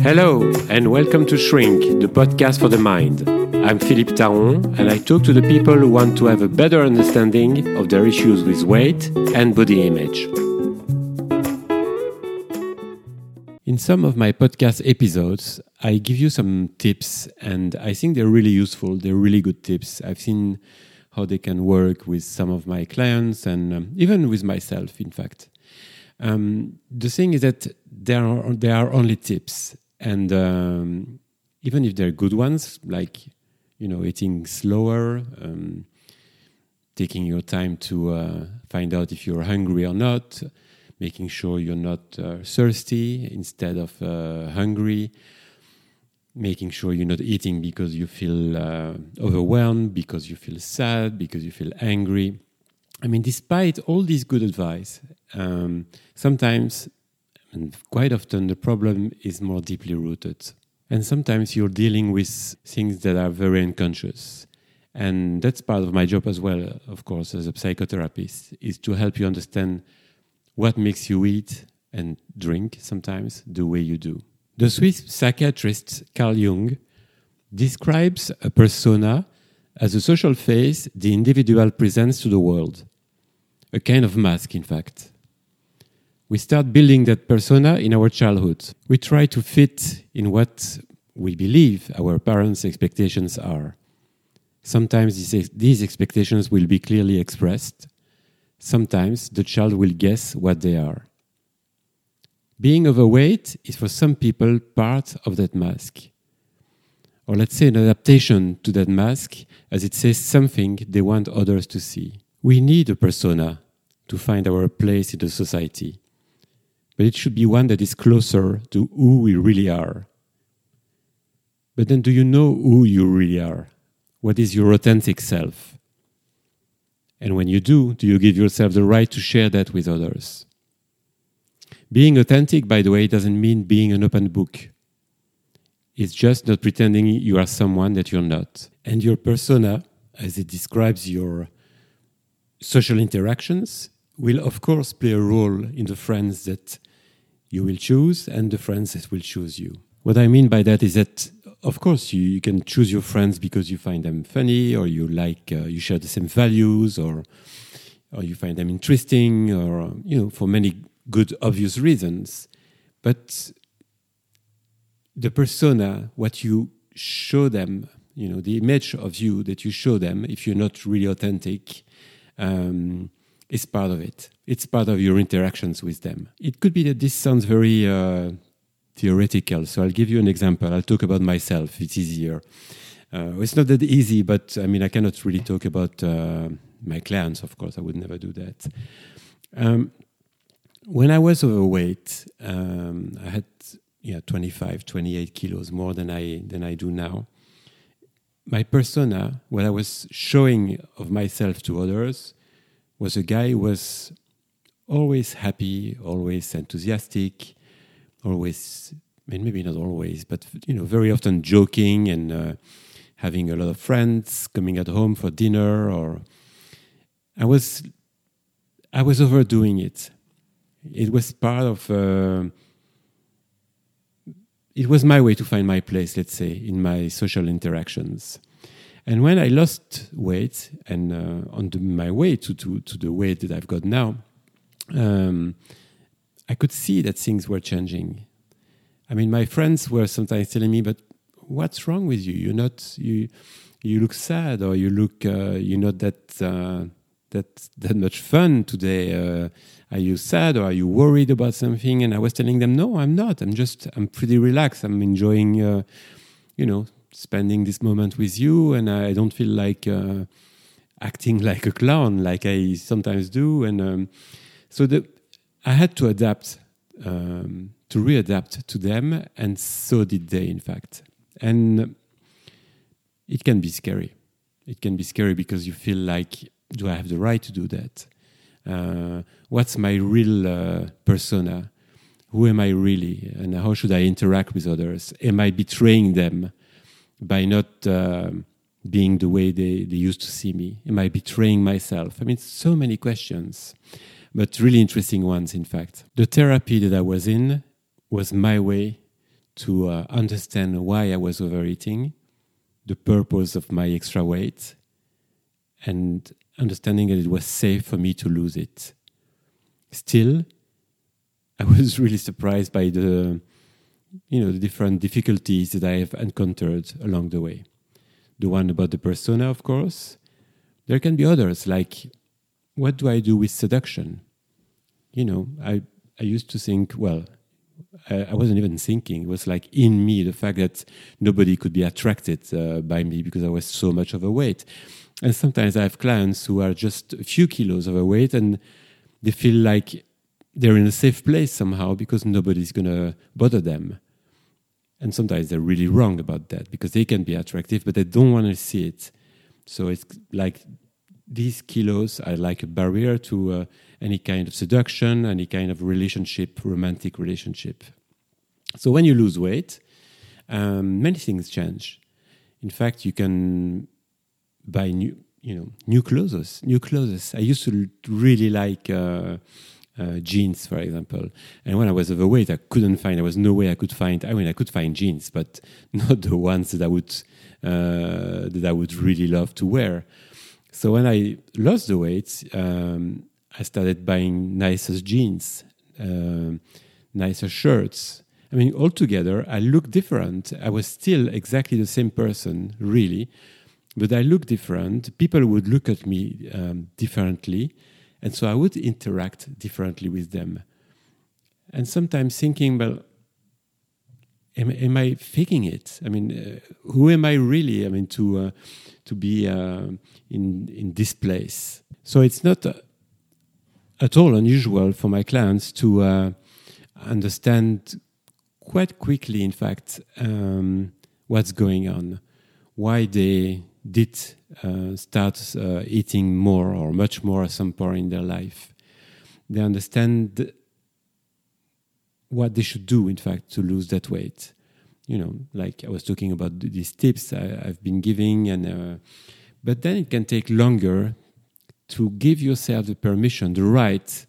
Hello, and welcome to Shrink, the podcast for the mind. I'm Philippe Taron, and I talk to the people who want to have a better understanding of their issues with weight and body image. In some of my podcast episodes, I give you some tips, and I think they're really useful. They're really good tips. I've seen how they can work with some of my clients and um, even with myself, in fact. Um, the thing is that there are, there are only tips, and um, even if they're good ones, like you know, eating slower, um, taking your time to uh, find out if you're hungry or not, making sure you're not uh, thirsty instead of uh, hungry, making sure you're not eating because you feel uh, overwhelmed, because you feel sad, because you feel angry. I mean, despite all this good advice, um, sometimes and quite often the problem is more deeply rooted. And sometimes you're dealing with things that are very unconscious. And that's part of my job as well, of course, as a psychotherapist, is to help you understand what makes you eat and drink sometimes the way you do. The Swiss psychiatrist Carl Jung describes a persona as a social face the individual presents to the world, a kind of mask, in fact. We start building that persona in our childhood. We try to fit in what we believe our parents' expectations are. Sometimes these, expectations will be clearly expressed. Sometimes the child will guess what they are. Being overweight is for some people part of that mask. Or let's say an adaptation to that mask as it says something they want others to see. We need a persona to find our place in the society but it should be one that is closer to who we really are. But then, do you know who you really are? What is your authentic self? And when you do, do you give yourself the right to share that with others? Being authentic, by the way, doesn't mean being an open book. It's just not pretending you are someone that you're not. And your persona, as it describes your social interactions, will of course play a role in the friends that you will choose and the friends will choose you. What I mean by that is that, of course, you, you can choose your friends because you find them funny or you like, uh, you share the same values or, or you find them interesting or, you know, for many good, obvious reasons. But the persona, what you show them, you know, the image of you that you show them, if you're not really authentic, um, is part of it. It's part of your interactions with them. It could be that this sounds very uh, theoretical, so I'll give you an example. I'll talk about myself, it's easier. Uh, it's not that easy, but I mean, I cannot really talk about uh, my clients, of course, I would never do that. Um, when I was overweight, um, I had yeah, 25, 28 kilos more than I, than I do now. My persona, what I was showing of myself to others, was a guy who was always happy, always enthusiastic, always, I mean, maybe not always, but you know, very often joking and uh, having a lot of friends coming at home for dinner. Or I was, I was overdoing it. It was part of. Uh, it was my way to find my place, let's say, in my social interactions. And when I lost weight and uh, on the, my way to, to, to the weight that I've got now, um, I could see that things were changing. I mean, my friends were sometimes telling me, "But what's wrong with you? You're not you. You look sad, or you look uh, you're not that uh, that that much fun today. Uh, are you sad, or are you worried about something?" And I was telling them, "No, I'm not. I'm just I'm pretty relaxed. I'm enjoying, uh, you know, spending this moment with you, and I don't feel like uh, acting like a clown like I sometimes do. And um, so the, I had to adapt, um, to readapt to them, and so did they, in fact. And it can be scary. It can be scary because you feel like, do I have the right to do that? Uh, what's my real uh, persona? Who am I really? And how should I interact with others? Am I betraying them? By not uh, being the way they, they used to see me? Am I betraying myself? I mean, so many questions, but really interesting ones, in fact. The therapy that I was in was my way to uh, understand why I was overeating, the purpose of my extra weight, and understanding that it was safe for me to lose it. Still, I was really surprised by the you know the different difficulties that I have encountered along the way. The one about the persona, of course. There can be others like what do I do with seduction? You know, I I used to think, well, I, wasn't even thinking. It was like in me the fact that nobody could be attracted uh, by me because I was so much overweight. And sometimes I have clients who are just a few kilos overweight and they feel like they're in a safe place somehow because nobody's going to bother them. And sometimes they're really wrong about that because they can be attractive, but they don't want to see it. So it's like these kilos are like a barrier to uh, any kind of seduction, any kind of relationship, romantic relationship. So when you lose weight, um, many things change. In fact, you can buy new, you know, new clothes. New clothes. I used to really like uh, uh, jeans, for example. And when I was overweight, I couldn't find. There was no way I could find. I mean, I could find jeans, but not the ones that I would uh, that I would really love to wear. So when I lost the weight, um, I started buying nicer jeans, uh, nicer shirts. I mean, altogether, I looked different. I was still exactly the same person, really, but I looked different. People would look at me um, differently, and so I would interact differently with them. And sometimes thinking, well, am, am I faking it? I mean, uh, who am I really? I mean, to uh, to be uh, in in this place. So it's not uh, at all unusual for my clients to uh, understand quite quickly, in fact, um, what's going on, why they did uh, start uh, eating more or much more at some point in their life. They understand what they should do, in fact, to lose that weight. You know, like I was talking about these tips I, have been giving, and uh, but then it can take longer to give yourself the permission, the right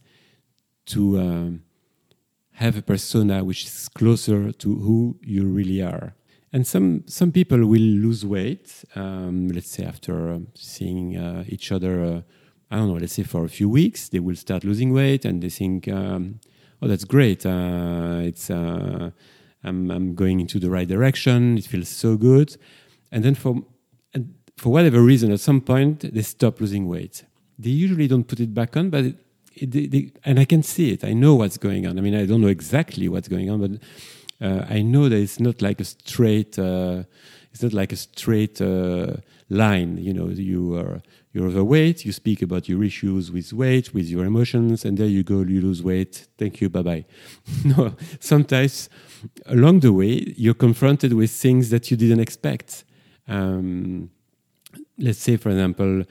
to um, have a persona which is closer to who you really are. And some some people will lose weight, um, let's say after seeing uh, each other. Uh, I don't know. Let's say for a few weeks, they will start losing weight, and they think, um, "Oh, that's great! Uh, it's uh, I'm, I'm going into the right direction. It feels so good." And then for for whatever reason, at some point, they stop losing weight they usually don't put it back on, but it, it, they, and I can see it. I know what's going on. I mean, I don't know exactly what's going on, but uh, I know that it's not like a straight. Uh, it's not like a straight uh, line. You know, you are you're overweight. You speak about your issues with weight, with your emotions, and there you go. You lose weight. Thank you. Bye bye. no, sometimes along the way you're confronted with things that you didn't expect. Um, let's say, for example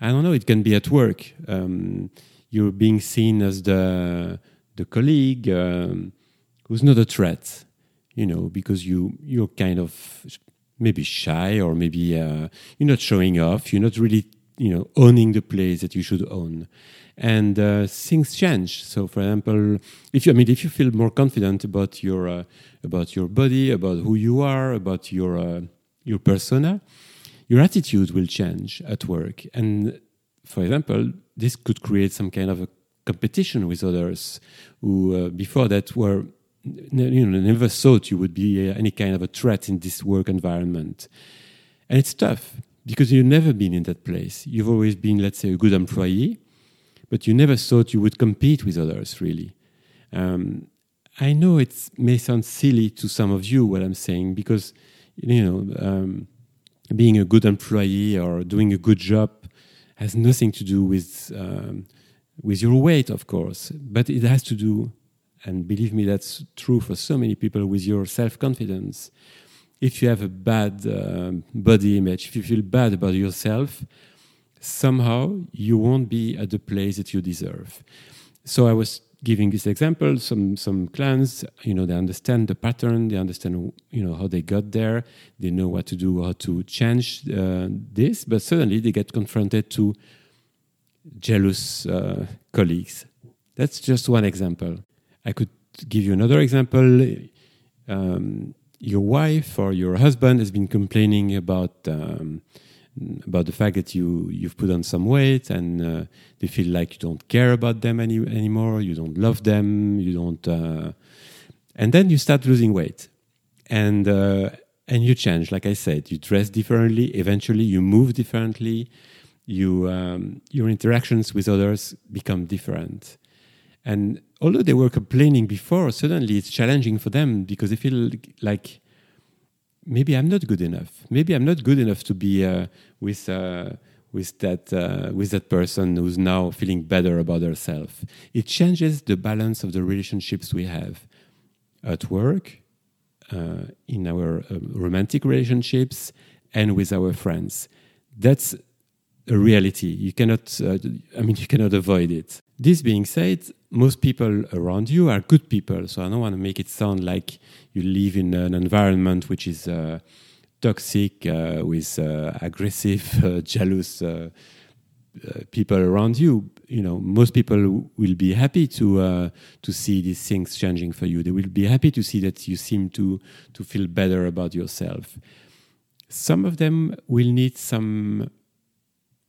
I don't know. It can be at work. Um, you're being seen as the the colleague um, who's not a threat, you know, because you you're kind of maybe shy or maybe uh, you're not showing off. You're not really you know owning the place that you should own, and uh, things change. So, for example, if you I mean if you feel more confident about your uh, about your body, about who you are, about your uh, your persona your attitude will change at work. And for example, this could create some kind of a competition with others who uh, before that were you know never thought you would be uh, any kind of a threat in this work environment. And it's tough because you've never been in that place. You've always been, let's say, a good employee, but you never thought you would compete with others, really. Um, I know it may sound silly to some of you what I'm saying because, you know, um, being a good employee or doing a good job has nothing to do with um, with your weight, of course, but it has to do, and believe me, that's true for so many people, with your self confidence. If you have a bad um, body image, if you feel bad about yourself, somehow you won't be at the place that you deserve. So I was giving this example, some some clients, you know, they understand the pattern, they understand, you know, how they got there, they know what to do, how to change uh, this, but suddenly they get confronted to jealous uh, colleagues. That's just one example. I could give you another example. Um, your wife or your husband has been complaining about um, about the fact that you you've put on some weight and uh, they feel like you don't care about them any anymore, you don't love them, you don't, uh, and then you start losing weight, and uh, and you change. Like I said, you dress differently. Eventually, you move differently. You um, your interactions with others become different, and although they were complaining before, suddenly it's challenging for them because they feel like maybe I'm not good enough. Maybe I'm not good enough to be uh, with uh, with that uh, with that person who's now feeling better about herself. It changes the balance of the relationships we have at work, uh, in our uh, romantic relationships, and with our friends. That's a reality. You cannot. Uh, I mean, you cannot avoid it. This being said, most people around you are good people. So I don't want to make it sound like you live in an environment which is uh, toxic uh, with uh, aggressive, uh, jealous uh, uh, people around you. You know, most people will be happy to to see these things changing for you. They will be happy to see that you seem to to feel better about yourself. Some of them will need some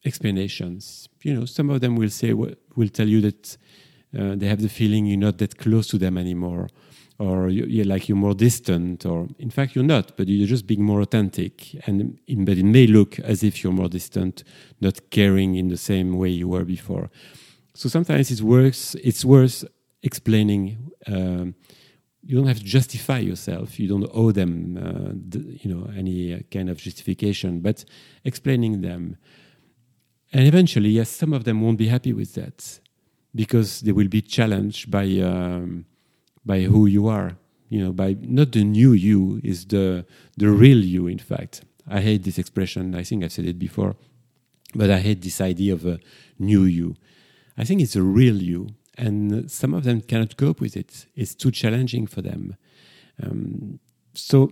explanations. You know, some of them will say will tell you that uh, they have the feeling you're not that close to them anymore, or you, are like you're more distant, or in fact you're not, but you're just being more authentic. And but it may look as if you're more distant, not caring in the same way you were before. So sometimes it's worse it's worth explaining. Um, you don't have to justify yourself. You don't owe them, uh, the, you know, any kind of justification, but explaining them. And eventually, yes, some of them won't be happy with that because they will be challenged by um, by who you are. You know, by not the new you is the the real you. In fact, I hate this expression. I think I've said it before, but I hate this idea of a new you. I think it's a real you, and some of them cannot cope with it. It's too challenging for them. Um, so,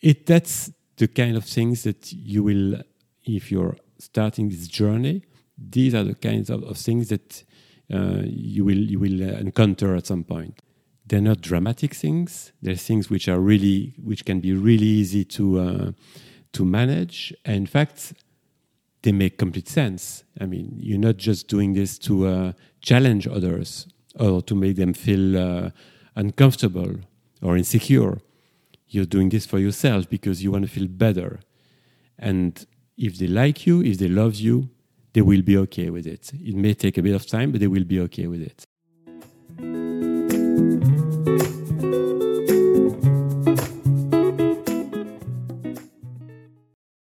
it that's the kind of things that you will, if you're starting this journey, these are the kinds of, of things that you will you will uh, encounter at some point. They're not dramatic things. They're things which are really which can be really easy to uh, to manage. And in fact, they make complete sense. I mean, you're not just doing this to uh, challenge others or to make them feel uh, uncomfortable or insecure. You're doing this for yourself because you want to feel better. And if they like you, if they love you, they will be okay with it. It may take a bit of time, but they will be okay with it.